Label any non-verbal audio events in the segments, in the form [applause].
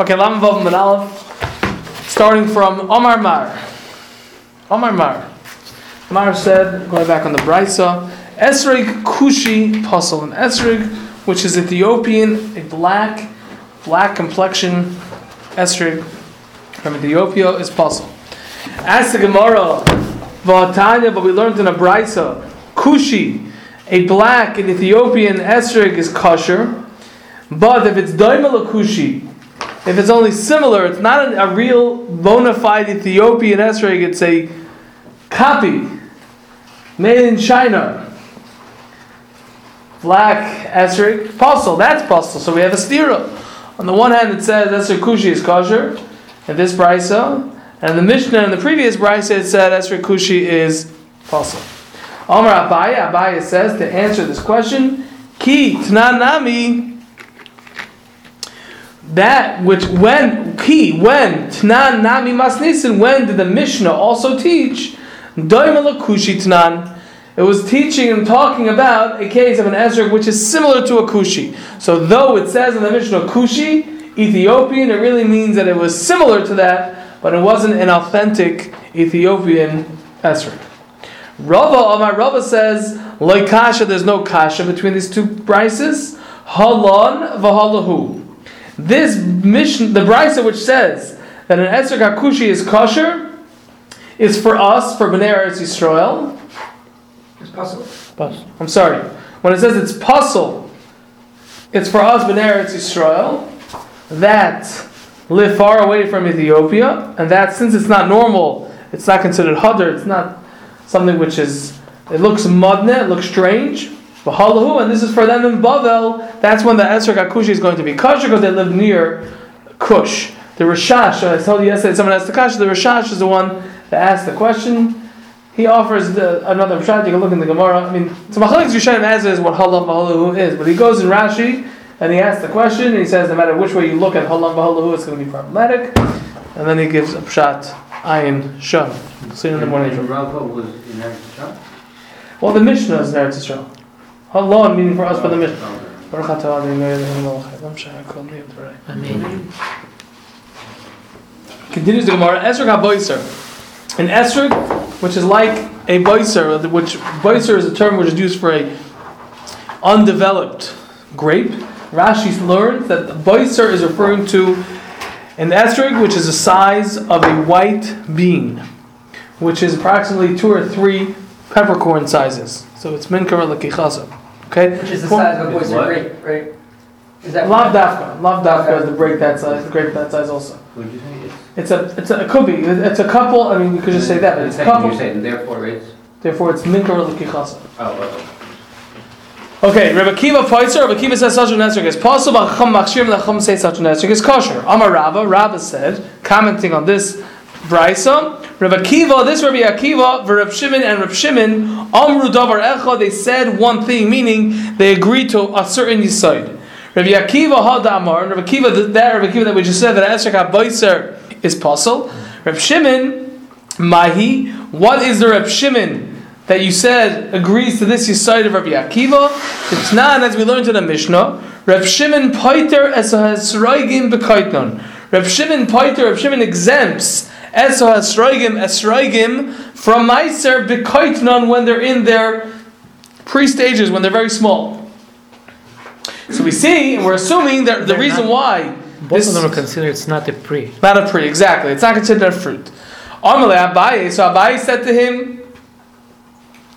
Okay, Lam Vav Aleph, starting from Omar Mar. Omar Mar. Mar said, going back on the Brisa, Esrig Kushi Puzzle. An Esrig, which is Ethiopian, a black, black complexion Esrig from Ethiopia, is Puzzle. As the Gemara, Vatanya, but we learned in a Brisa, Kushi, a black and Ethiopian Esrig is kosher. But if it's Daimala Kushi, if it's only similar, it's not a, a real bona fide Ethiopian esrog, it's a copy made in China. Black esrog, puzzle, that's puzzle. So we have a stira. On the one hand, it says esrog kushi is kosher, and this brisa, and the Mishnah in the previous brisa it said esrog kushi is puzzle. Omar Abaye, Abaye says to answer this question, ki tnanami that which when he when tnan nami masnisin when did the Mishnah also teach it was teaching and talking about a case of an Ezra which is similar to a kushi. So though it says in the Mishnah kushi Ethiopian, it really means that it was similar to that, but it wasn't an authentic Ethiopian Ezra. Rava Amar Rava says like kasha. There's no kasha between these two prices. Halon v'halahu. This mission, the brisa which says that an Esrog Hakushi is kosher, is for us, for Bnei Eretz Yisrael. It's possible. I'm sorry. When it says it's puzzle, it's for us, Bnei Eretz Yisrael, that live far away from Ethiopia, and that since it's not normal, it's not considered hadr, it's not something which is, it looks mudne, it looks strange, V'halahu, and this is for them in Bavel. That's when the Esrog Akushi is going to be kosher because they live near Kush. The Rashash, I told you yesterday, someone asked the Kash, the Rashash is the one that asked the question. He offers the, another shot. You can look in the Gemara. I mean, so Machalik Yushanim is what Halam V'halahu is, but he goes in Rashi and he asks the question. And he says no matter which way you look at Halam V'halahu, it's going to be problematic. And then he gives a pshat ayin shah. See you in the morning. Well, the Mishnah is Eretz Yisrael. Allah meaning for us for the mission. Continues the Gemara, Esrog HaBoiser. An Esrog, which is like a Boiser, which Boiser is a term which is used for a undeveloped grape. Rashi learns that the Boiser is referring to an Esrog, which is the size of a white bean, which is approximately two or three peppercorn sizes. So it's minkar l'kichasa. Okay? Which is the size of a Boiser grape, right? Is that Lav dafka. Lav dafka is the break that size, the grape that size also. Would you say it's? a, it's a, it could be, it's a couple, I mean, you could just say that, but it's a couple. You're saying therefore it's? Therefore it's minkar l'kichasa. Oh, Okay, Rabbi Kiva Poitzer, Rabbi Kiva says such an esrog is possible. Chum machshir lechum say such an esrog is kosher. Amar Rava, Rava said, commenting on this brisa, Rabbi Akiva, this Rabbi Akiva, Rabbi Shimon and Rabbi Shimon, Amru Davar Echa, they said one thing, meaning they agreed to a certain yisoid. Rabbi Akiva Hadamar, Rabbi Akiva, that Rabbi Akiva that we just said, that Esrek HaBoiser is possible. Rabbi Shimon, Mahi, what is the Rabbi Shimon that you said agrees to this yisoid of Rabbi Akiva? It's not, as we learned in the Mishnah, Rabbi Shimon Paiter es ha-esroigim b'kaitnon. Rabbi Shimon Paiter, Rabbi Shimon exempts Eso Esroigim, Esroigim, from Meiser B'koitnon when they're in their pre stages, when they're very small. So we see, and we're assuming that the reason not, why. Both of them are considered it's not a pre. Not a pre, exactly. It's not considered a fruit. Amalei Abaye, so Abaye said to him,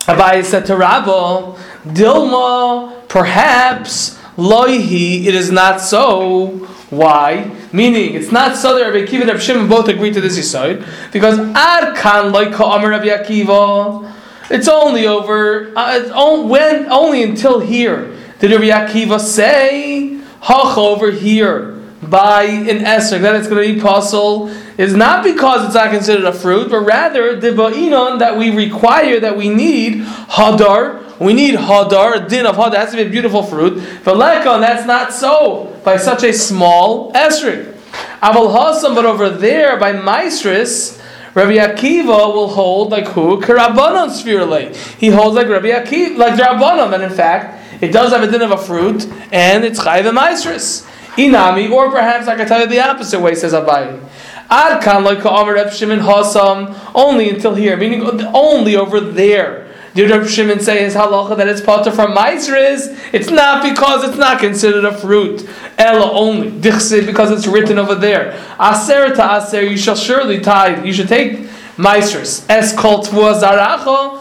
Abaye said to Rabbo, Dilma, perhaps, loihi, it is not so. Why? Meaning, it's not that Rabbi Akiva and Rabbi Shimon both agree to this aside, because Arkan like Ka'amar Rabbi Akiva. It's only over, uh, it's on, when, only until here did Rabbi Akiva say, Hach over here by an Esrog, that it's going to be possible is not because it's not considered a fruit, but rather the Ba'inon that we require, that we need, Hadar, we need hadar, a din of hadar, has to be a beautiful fruit. But lekon, that's not so by such a small esrog. Aval hasam, but over there by maestris, Rabbi Akiva will hold like who? Karabanon spherely. He holds like Rabbi Akiva, like Rabbanon, and in fact, it does have a din of a fruit, and it's chayv maestris. Inami, or perhaps I can tell you the opposite way, says Abaye. Ad like Reb Shimon Hasam, only until here, meaning only over there. Did Reb Shimon say his halacha that it's potter from Meiser? It's not because it's not considered a fruit. Ella only. Because it's written over there. Aser to aser, you shall surely tie, you should take Meisers. Es kol tvua zaracha,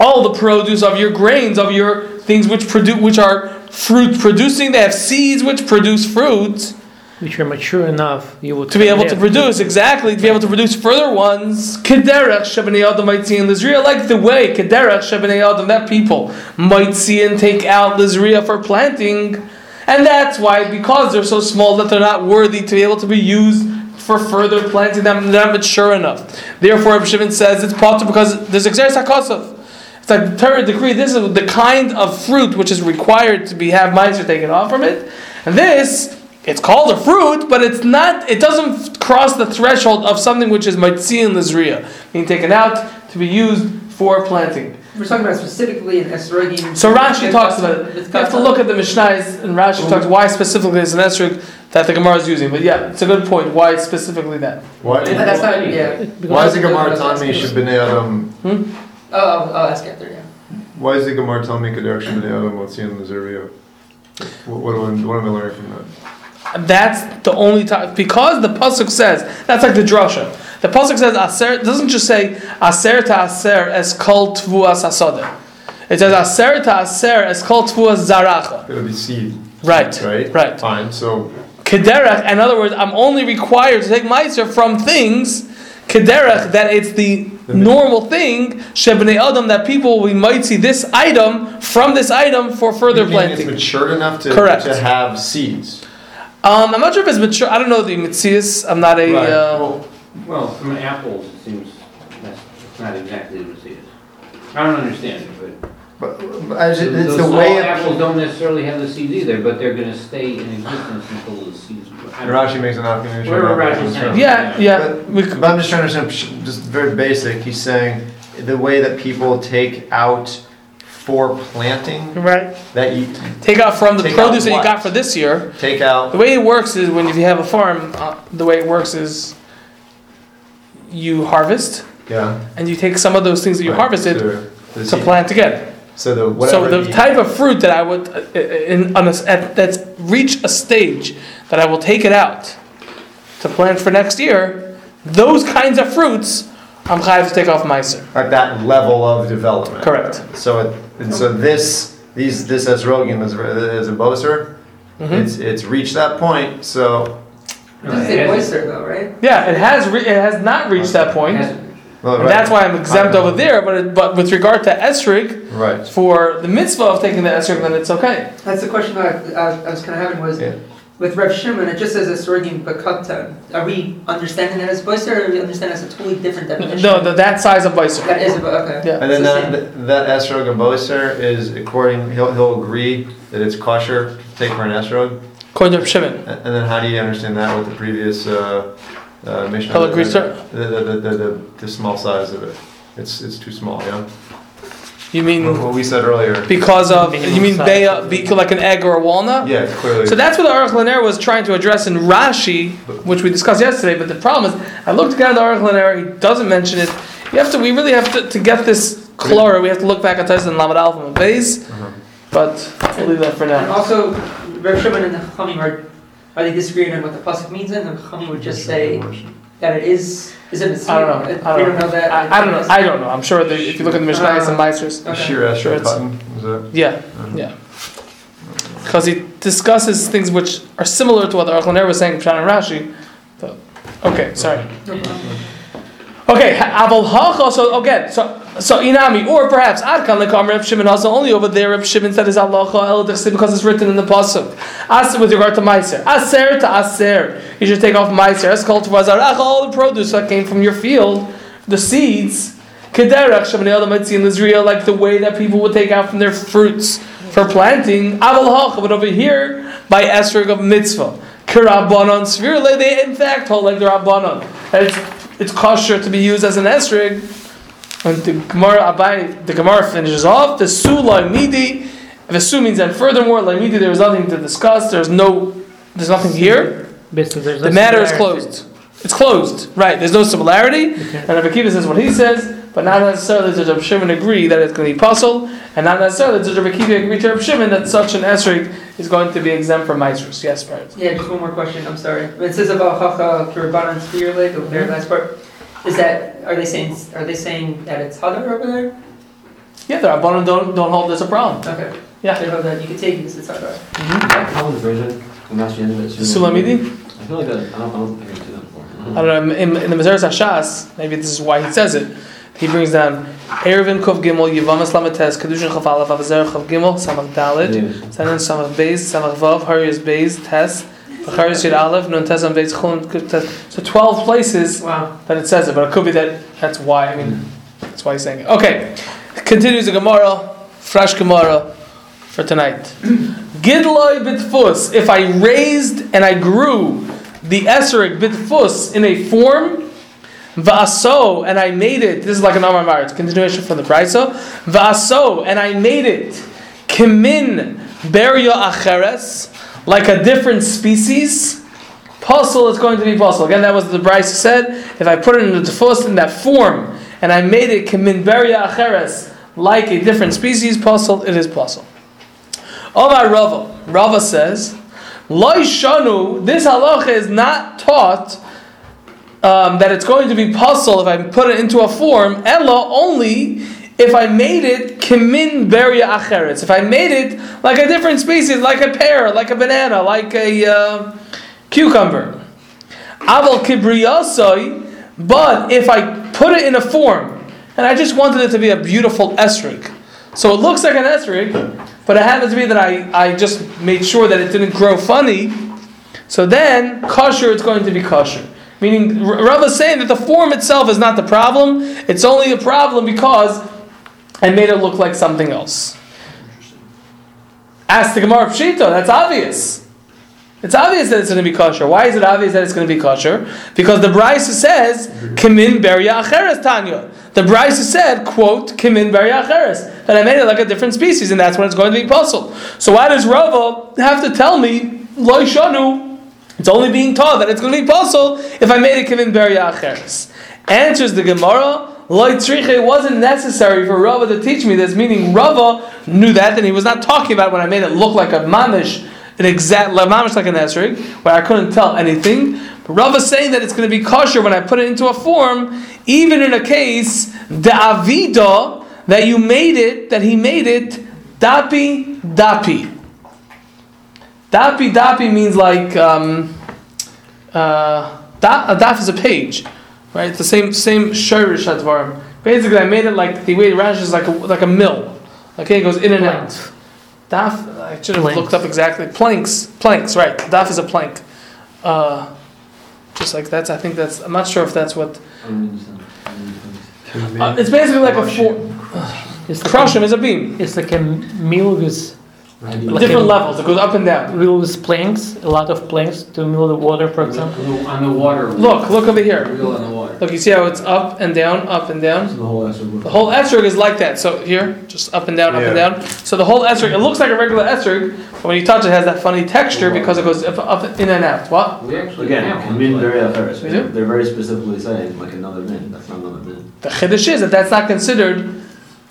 all the produce of your grains, of your things which produce, which are fruit producing. They have seeds which produce fruit which are mature enough, you will to be able to produce exactly to be able to produce further ones. Kederach shebenei adam might see in Lizria, like the way Kederach shebenei adam that people might see and take out Lizria for planting, and that's why because they're so small that they're not worthy to be able to be used for further planting them. They're not mature enough. Therefore, Rabbi Shimon says it's possible because there's exeris hakosov. It's like the Torah decree. This is the kind of fruit which is required to be have mice taken off from it, and this it's called a fruit, but it's not. It doesn't cross the threshold of something which is mitzian lizria, being taken out to be used for planting. We're talking about specifically in esrogim. So Rashi talks about it. You have to look at the Mishnahs, and Rashi talks why specifically is an esrog that the Gemara is using. But yeah, it's a good point. Why specifically that? Why? That's not, yeah. Why is the Gemara telling me Shabbat Adam? Hmm? Oh, I'll, I'll ask after. Yeah. Why is the Gemara telling me Kedar Shabbat Adam Mitzian Lizria? What, what, what am I learning from that? That's the only time because the pasuk says that's like the drasha. The pasuk says aser doesn't just say aser ta aser es kol tvuas asada. It says aser ta aser es kol tvuas zaracha. It'll be seed. Right. Right. Right. Fine. So. Kederach. In other words, I'm only required to take meiser from things. Kederach that it's the normal thing shebnei adam that people we might see this item from this item for further planting. It's matured enough to Correct. to have seeds. Um, I'm not sure if it's mature. I don't know the mitzias. I'm not a. Right. Uh, Well, Well, from apples, it seems that's not exactly what it is. I don't understand it, but. but, but as it- it's the way. apples It, don't necessarily have the seeds either, but they're gonna stay in existence until the seeds. I don't- Rashi makes an observation. Whatever about Rashi's that. saying. yeah, yeah. But, We, but I'm just trying to understand, just very basic. He's saying the way that people take out for planting, right. that you Take out from the produce that you got for this year. take out. The way it works is when if you have a farm, uh, the way it works is you harvest Yeah. and you take some of those things that you right, harvested to- to plant again. So the So the he- type of fruit that I would uh, in on a, at, that's reach a stage that I will take it out to plant for next year. Those kinds of fruits, I'm chayav to take off meiser. at that level of development. Correct. So it, and so this these this esrogen is is a boaster. Mhm. It's it's reached that point. So It doesn't say oyster though, right? Yeah, it has re- it has not reached that point. Well, And right. that's why I'm exempt over there, but it, but with regard to esrig, right. for the mitzvah of taking the esrig, then it's okay. That's the question that I, I, I was kind of having was Yeah. With Rev Shimon. It just says esrogim bakatan. Are we understanding that as oyster, or are we understanding as a totally different definition? No, the, that size of bison. That is okay. Yeah. And then It's the that that esrog and boaster is according he'll he'll agree that it's kosher to take for an esrog. According to Shimon. And and then how do you understand that with the previous uh, uh, Mishnah? He'll agree, sir. The, the, the, the, the, the small size of it. It's it's too small. Yeah. You mean what we said earlier. because of you mean size. beya, be like an egg or a walnut? Yeah, clearly. So that's what the Aruch LaNer was trying to address in Rashi, which we discussed yesterday. But the problem is, I looked again at the Aruch LaNer. He doesn't mention it. You have to. We really have to to get this clearer. We have to look back at Tyson and Lamed Alpha and Beis. Uh-huh. But we'll leave that for now. And now. also, Rev Shimon and the Chachamim are are they disagreeing on what the pasuk means? And the Chachamim would just say that it is. Is it a I don't know. I don't don't know that. I, I don't know. I don't know. I'm sure that if you look at the Mishnayos and Meisters, Okay. Sheer esrog Sure, it's- cotton. Is that? yeah, uh-huh. yeah. Because he discusses things which are similar to what the Aruch LaNer was saying in Pshan and Rashi. But, okay, sorry. No problem. Okay, aval hacha. So again, so so inami, or perhaps adkan lekam Reb Shimon also only over there. Reb Shimon said is halacha el dechsi because it's written in the pasuk. As with regard to meiser, aser to aser, you should take off meiser. As called to all the produce that came from your field, the seeds. Kederach shabnei adam in Israel, like the way that people would take out from their fruits for planting. Aval hacha, but over here by esrog of mitzvah. Kirabanon svirle, they in fact hold like the rabbanon. It's it's kosher to be used as an esrig. And the Gemara Abai, the Gemara finishes off the su midi. The su means and furthermore, midi. There is nothing to discuss. There's no there's nothing here. Basically, there's The no matter is closed. It's closed. Right. There's no similarity. Okay. And Akiva says what he says, but not necessarily does Rabbi Shimon agree that it's going to be puzzle, and not necessarily does Rabbi Akiva agree to Rabbi Shimon that such an esrig is going to be exempt from Maestros. Yes, Brad. Yeah, just one more question, I'm sorry. It says about Chacha Kirabanan Spear the very last part. Is that, are they saying, are they saying that it's Hadar over there? Yeah, the Rabbanon don't, don't hold this a problem. Okay. Yeah. They hold that, you can take it because it's Hadar. Mm-hmm. How was the version? The Master End of it. The Sulamidi? I feel like that. I don't. I don't think I've seen that before. I don't know, in, in the Masores HaShas, maybe this is why he says it. He brings down Eruvin Kuf Gimel, Yivamas Lamates, Kedushin Chaf Aleph, Avazer Chav Gimel, Samach Dalet, Yeah. Sanan Samach Beis, Samach Vav, Horayos Beis, Tes, Horayos Yid Aleph, Nun Tes on Beis, Chullin Kuf Tes. So 12 places Wow. that it says it, but it could be that that's why, I mean, that's why he's saying it. Okay, continues the Gemara, fresh Gemara for tonight. [clears throat] Gidloi bitfus, if I raised and I grew the Esrig bitfus in a form, Va'aso, and I made it, this is like an Amar Mar, it's a continuation from the Brisa. Vaso, and I made it, Kimin Beria Acheres, like a different species. Puzzle is going to be puzzle. Again, that was what the Bryce said. If I put it in the tefus in that form, and I made it Kimin Beria Acheres, like a different species, puzzle, it is puzzle. Omar Rava. Rava says, Loi Shanu, this halacha is not taught um, that it's going to be puzzle if I put it into a form, ella only if I made it kimin beria acheretz. If I made it like a different species, like a pear, like a banana, like a uh, cucumber. Aval kibriyasoi, but if I put it in a form, and I just wanted it to be a beautiful esrig, so it looks like an esrig, but it happens to be that I, I just made sure that it didn't grow funny, so then kosher it's going to be kosher. Meaning, Rav is saying that the form itself is not the problem, it's only a problem because I made it look like something else. Ask the Gemara Pshito, that's obvious. It's obvious that it's going to be kosher. Why is it obvious that it's going to be kosher? Because the Brisa says, Kimin beria acheres tanya. The Brisa said, quote, Kimin beria acheres. That I made it like a different species, and that's when it's going to be puzzled. So why does Rava have to tell me, Loi shanu, it's only being taught that it's going to be possible if I made it Kimin beria. Answers the Gemara, tzriche, it wasn't necessary for Rava to teach me this, meaning Rava knew that, and he was not talking about when I made it look like a mamish, an exact, mamish like an esrig, where I couldn't tell anything. But Rava saying that it's going to be kosher when I put it into a form, even in a case, the avida, that you made it, that he made it, dapi, dapi. Dapi, dapi means like, um, uh, da, a daf is a page, right? It's the same same shirish advarim. Basically, I made it like the way Rashi is like a, like a mill. Okay, it goes in and out. Daf, I should have Planks. looked up exactly. Planks, planks, right? Daf is a plank. Uh, just like that's, I think that's. I'm not sure if that's what. I don't understand. I don't understand. Uh, it's basically like a four. It's like Crush him is a beam. It's like a mill with Right. Like Different a- levels. It goes up and down. We with planks, a lot of planks to mill the water, for example. On the- water. Look, look over here. Reel on the water. Look, you see how it's up and down, up and down. So the whole extra work. The whole esrog is like that. So here, just up and down, up and down. So the whole esrog, it looks like a regular esrog, but when you touch it, it has that funny texture because it goes up, up in and out. What? We actually Again, have one min like- very aferis. They're very specifically saying like another min. That's not another min. The chiddush is that that's not considered.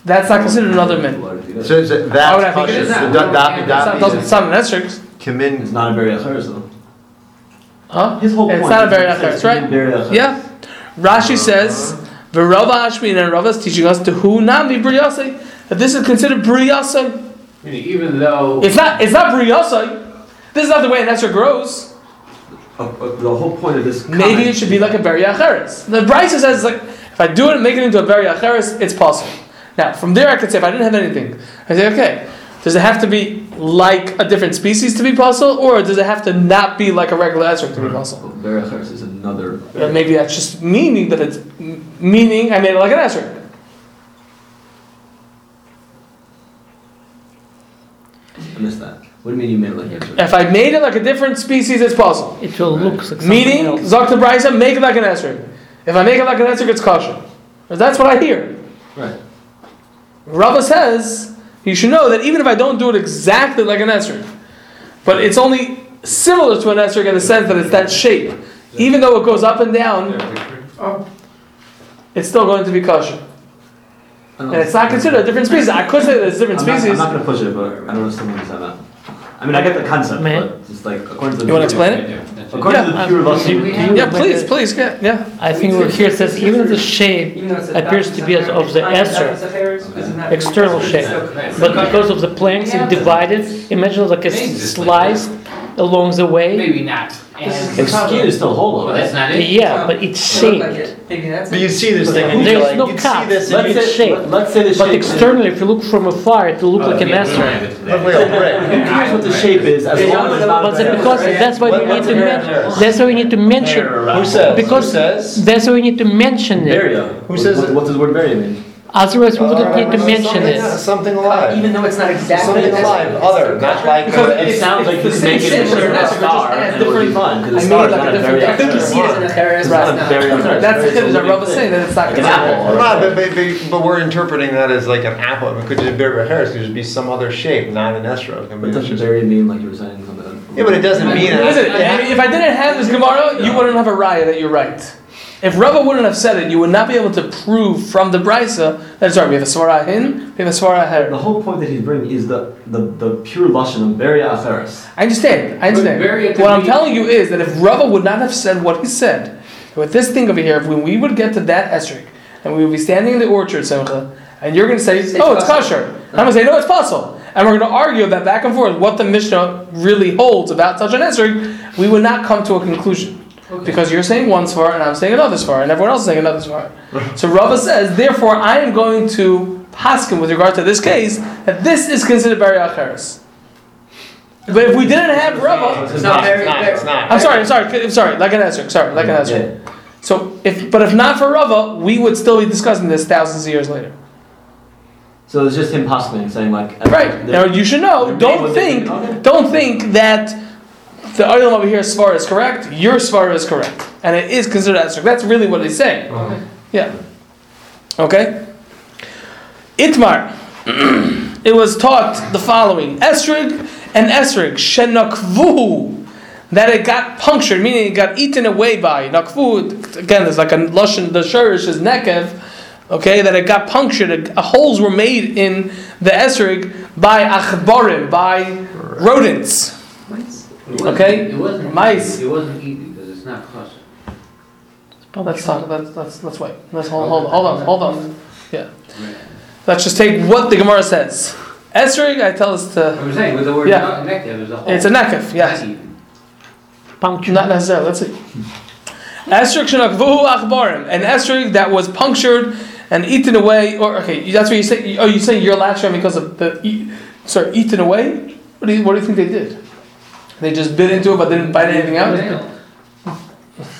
That's not considered another min. So is it Why would I that think it kosher? is The now? da- dapi It's not, dapi doesn't is sound an esrog, kimin. It's not a very aferis though. huh? His whole It's point. not a is very it says right? min very aferis. Yeah. Rashi says, "V'Rava Ashmin and Rava is teaching us to who nami briyasei that this is considered briyasei. Even though. It's not. It's not briyasei. This is not the way an esrog grows. Uh, uh, the whole point of this. Maybe it should be like a Beri Acheres. The Brisa says like if I do it and make it into a Beri Acheres, it's possible. Now from there I could say if I didn't have anything, I say okay, does it have to be like a different species to be possible, or does it have to not be like a regular Ezra to be possible? Well, is another. Or maybe that's just meaning that it's meaning I made it like an Ezra. I missed that. What do you mean you made it like extra? If I made it like a different species, it's possible. It will look like something Meaning, else. Zok the Brisa, make it like an Ezra. If I make it like an Ezra, it's kosher. That's what I hear. Right. Rava says you should know that even if I don't do it exactly like an esrog, but it's only similar to an esrog in the sense that it's that shape. Even though it goes up and down, oh. it's still going to be kosher. And it's not considered a different species. I could say that it's different I'm not, I'm not gonna push it, but I don't understand understand that. I mean, I get the concept, Man. but just like according to the You wanna explain it? According to the Yeah, pure Lashon, you- you- Yeah, please, please, yeah, yeah. I think over here it says even the shape Even though it's a appears to be as of the thousand esser, of hairs, isn't that- external shape. But because of the planks, it divided. Imagine like a slice along the way. Maybe not. And- the skin is still whole, Well, though, that's right? not it. Yeah, but it's It looked like shaped. it. Maybe that's But you'd see this thing and you'd There's like, no you'd cut. see this and Let's you'd say- Let's, shape. let, let's say the But shape externally, if you look from afar, it will look Oh, like a yeah, master. look like a brick. Who cares what the shape is as Yeah, long as it's but- not But the- because that's why we What- need what's to a hair? mention. That's why we need to mention. Who says? Because- Who says? That's why we need to mention it. Varia. Who says what, it? what does the word varia mean? Otherwise, we wouldn't need to Uh, mention something- it. Something alive. Even though it's not exactly. Something that's- alive, other, not like. Because uh, It sounds like you it's could the make same it thing, into a it's star just and as it would be different- fun because I the made star is like not a a different very definition Right. in the Harris. It's not a That's very not- That's very the thing, is that living Rob is saying that it's not Like an apple. Right, but, but, but, but we're interpreting that as like an apple. It could just be a hair. It could just be some other shape, not an esrog. I But mean, it's doesn't just, varia mean like you were saying something? yeah, but it doesn't mean. Listen, if if I didn't have this Gemara, you wouldn't have a raya that you're right. If Rava wouldn't have said it, you would not be able to prove from the Brisa that sorry, we have a svara hin, we have a svara her. The whole point that he's bringing is the, the, the pure lashon of varia acheres. I understand. I understand. But What I'm telling you is that if Rava would not have said what he said, with this thing over here, if when we would get to that esrog, and we would be standing in the orchard, Simcha, and you're going to say, It's "Oh, it's possible. kosher," I'm going to say, "No, it's possible," and we're going to argue that back and forth what the Mishnah really holds about such an esrog, we would not come to a conclusion. Because you're saying one svar and I'm saying another svar and everyone else is saying another svar. so Rava says, therefore I am going to paskin with regard to this case that this is considered Bari Acheres. But if we didn't have Rava, It's not very. It's not, it's not. I'm sorry, I'm sorry, I'm sorry, like an answer, sorry, like an answer. Yeah. So if, but if not for Rava, we would still be discussing this thousands of years later. So it's just him possibly saying like. Uh, right. Now you should know, don't think, don't think that the item over here, Svar, is correct, your Svar is correct. And it is considered esrog. That's really what he's saying. Yeah. Okay? Itmar. [clears throat] it was taught the following Esrig and Esrig, Shenakvuhu, that it got punctured, meaning it got eaten away by. Nakvu, again, there's like a Lushan, the Shurish is Nekev, okay, that it got punctured, uh, holes were made in the Esrig by Achbarim, by rodents. It wasn't- Okay? It wasn't. Mice. It wasn't easy because it's not kosher. Let's talk, let's, let's, let's wait. Let's hold, hold, hold on, hold on. Yeah. Let's just take what the Gemara says. Esrig, I tell us to. I'm saying with the word Yeah. yeah. there's a whole. It's a nekef, yes. Not even. Puncture. Not necessarily. Let's see. Esrig shenakvuhu achbarim, an esrig that was punctured and eaten away. Or okay, that's what you say. Oh, you say you're latching because of the sorry, eaten away. What do you What do you think they did? They just bit into it, but didn't bite anything out. Nail.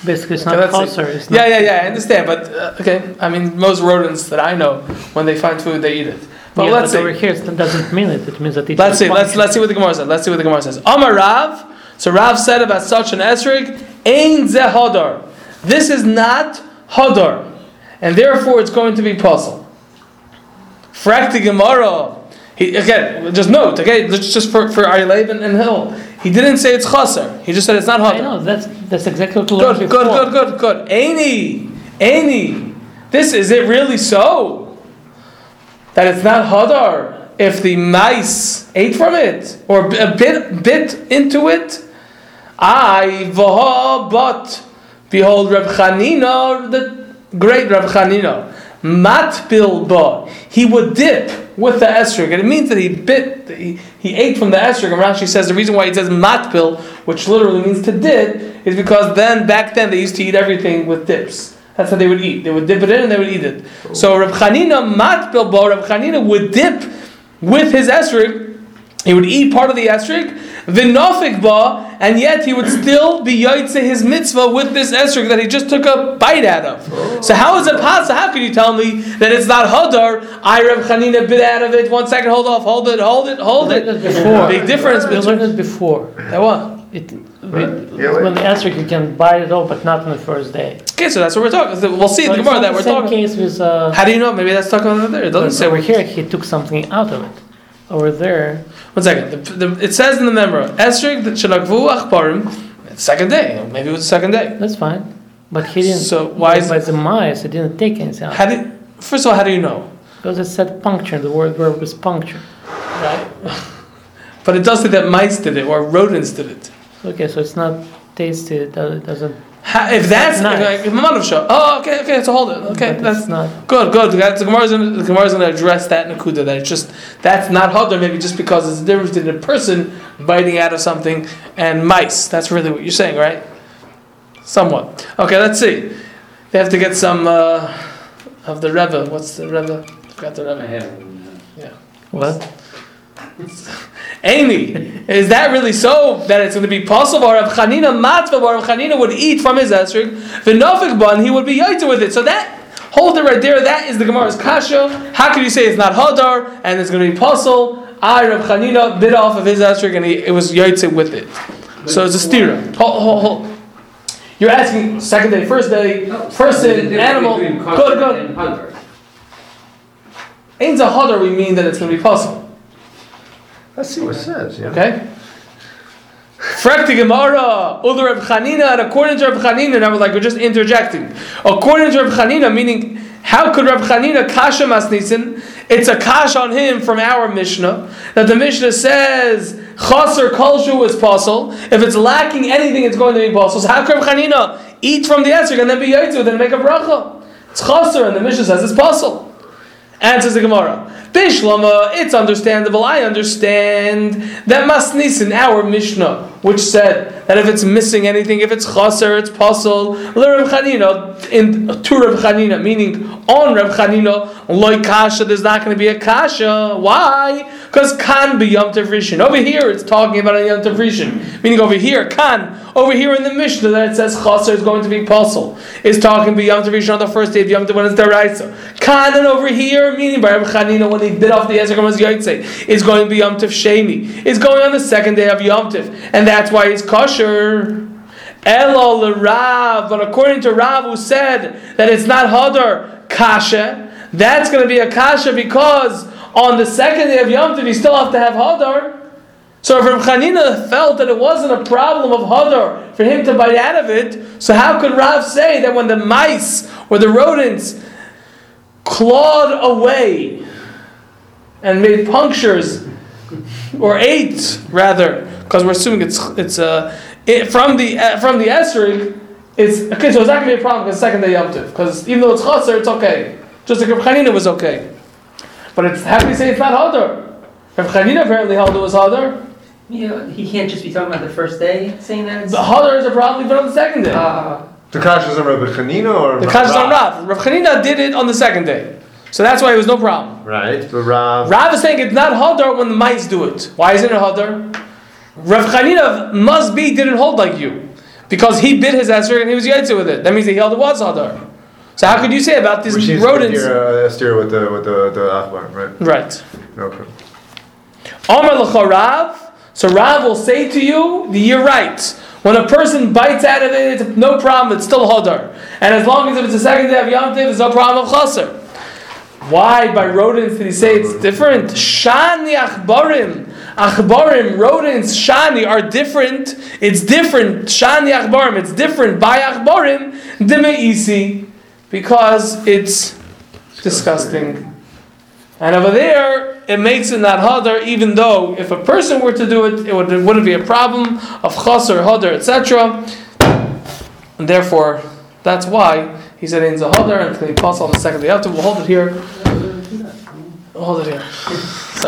Basically, it's not let's It's not Yeah, yeah, yeah. I understand, but uh, okay. I mean, most rodents that I know, when they find food, they eat it. But yeah, let's but see. over here, it doesn't mean it. It means that it's Let's see. Let's let's see what the Gemara says. Let's see what the Gemara says. Amar Rav. So Rav said about such an esrig, ein ze hodor. This is not hodor, and therefore it's going to be puzzle. Frak the Gemara. He, again, just note. Okay, just just for for Arilev and, and Hill. He didn't say it's chaser. He just said it's not I hodor. know that's that's exactly what Good, good, good, good, good. Aini, Aini. This is it really so that it's not hadar if the mice ate from it or a bit bit into it. I vaha but behold Reb Chanina, the great Reb Chanina, mat bilba. He would dip with the esrog, and it means that he bit, he, he ate from the esrog. And Rashi says the reason why he says matpil, which literally means to dip, is because then back then they used to eat everything with dips. That's how they would eat. They would dip it in and they would eat it. So Reb Chanina matpil bo, Reb Chanina would dip with his esrog. He would eat part of the esrog, v'nofik ba, and yet he would still be yaitze his mitzvah with this esrog that he just took a bite out of. So how is it possible? How can you tell me that it's not hadar? I Reb Chanina bit out of it. One second, hold off, hold it, hold it, hold it. learned before. Big difference We between learned it before. that one. It, Yeah, when the answer you can buy it all, but not on the first day. Okay, so that's what we're talking. We'll see in the it's Gemara that we're same talking. case with. Uh, How do you know? Maybe that's talking about there. It doesn't say over we're here he took something out of it. Over there, One second. The, the, it says in the member, Esrig that shenakvu achbarim. Second day. Maybe it was the second day. That's fine. But he didn't. So why is by the mice? It didn't take anything how did? First of all, how do you know? Because it said puncture. The word verb was puncture. Right. But it does say that mice did it or rodents did it. Okay, so it's not tasted. It it doesn't. Ha- If that's Nice. like, if Mamad Shah- Oh, okay, okay. So hold it. Okay, but that's not. Good, good. That's, the Gemara's gonna, the Gemara's going to address that nakuda. That it's just that's not hadar. Maybe just because it's a difference between a person biting out of something and mice. That's really what you're saying, right? Somewhat. Okay, let's see. They have to get some uh, of the Rebbe. What's the Rebbe? Forgot the I Rebbe. haven't, What? Amy, is that really so that it's going to be possible? Rav Chanina matva, or Rav Chanina would eat from his esrog, v'nofik bun, he would be yaita with it. So that, hold it right there, that is the Gemara's kasha. How can you say it's not hadar, and it's going to be possible? I, Rav Chanina, bit off of his esrog, and he, it was yaita with it. So it's a stira. Hold, hold, hold. You're asking second day, first day, person, animal. Good. good. Ain't a hadar, we mean that it's going to be possible. Let's see what it says. Yeah. Okay? Frekti Gemara, Ulu Reb Chanina, and according to Reb Chanina, now we're like, we're just interjecting. According to Reb Chanina, meaning, how could Reb Chanina kasha masnisin? It's a kash on him from our Mishnah, that the Mishnah says, chaser kolshu is possible. If it's lacking anything, it's going to be possible. So how could Reb Chanina eat from the esrog and then be yaitzu, then make a bracha? It's chaser, and the Mishnah says it's possible. Answers the Gemara. Bishlama, it's understandable. I understand that Masnis in our Mishnah, which said that if it's missing anything, if it's chaser, it's puzzle. L'Reb Chanina, in to Reb Chanina, meaning on Reb Chanina, loy kasha, there's not going to be a kasha. Why? Because kan be yom tov rishon. Over here, it's talking about a yom tov rishon. Meaning over here, kan. Over here in the Mishnah, that it says chaser is going to be puzzle. Is talking about yom tov rishon on the first day of yom tov when it's deraisa. Kan and over here, meaning by Chanina when he bit off the Ezra was Yaitse, is going to be Yom Tov Sheni. Is going on the second day of Yom Tov, and that's why it's kosher. Elo Rav, but according to Rav, who said that it's not Hadar kasha, that's going to be a kasha because on the second day of Yom Tov you still have to have Hadar. So if Rav Chanina felt that it wasn't a problem of Hadar for him to bite out of it, so how could Rav say that when the mice or the rodents clawed away and made punctures, or ate rather, because we're assuming it's it's uh, it, from the uh, from the esrig. It's okay, so it's not going to be a problem because second day Yom Tov. Because even though it's chaser, it's okay. Just like Rav Chanina was okay, but it's how can you say it's not hadar? Rav Chanina apparently held it was hadar. You know, he can't just be talking about the first day, saying that. It's, The hadar is a problem even on the second day. uh, The kash is on Rabbi Chanina or the kash is on Rav. Rav Chanina did it on the second day, so that's why it was no problem. Right, but Rav. Rav is saying it's not hadar when the mice do it. Why isn't it hadar? Rav Chanina must be didn't hold like you because he bit his esrog and he was yaitze with it. That means he held it was hadar. So how could you say about these Which rodents? uh, steer with the with the the achbar, right? Right. Okay. Omar l'charav. So Rav will say to you, you're right. When a person bites out of it, it's no problem. It's still hadar. And as long as it's the second day of Yom Tov, there's no problem of chaser. Why by rodents did he say it's different? Shani achbarim. Achbarim, rodents, shani are different. It's different. Shani achbarim. It's different by achbarim. Demeisi. Because it's disgusting. And over there, it makes it not hadar, even though if a person were to do it, it, would, it wouldn't be a problem of chaser, hadar, etc. And therefore, that's why he said in Zahadar and it's going to on the second day after. We'll hold it here. We'll hold it here.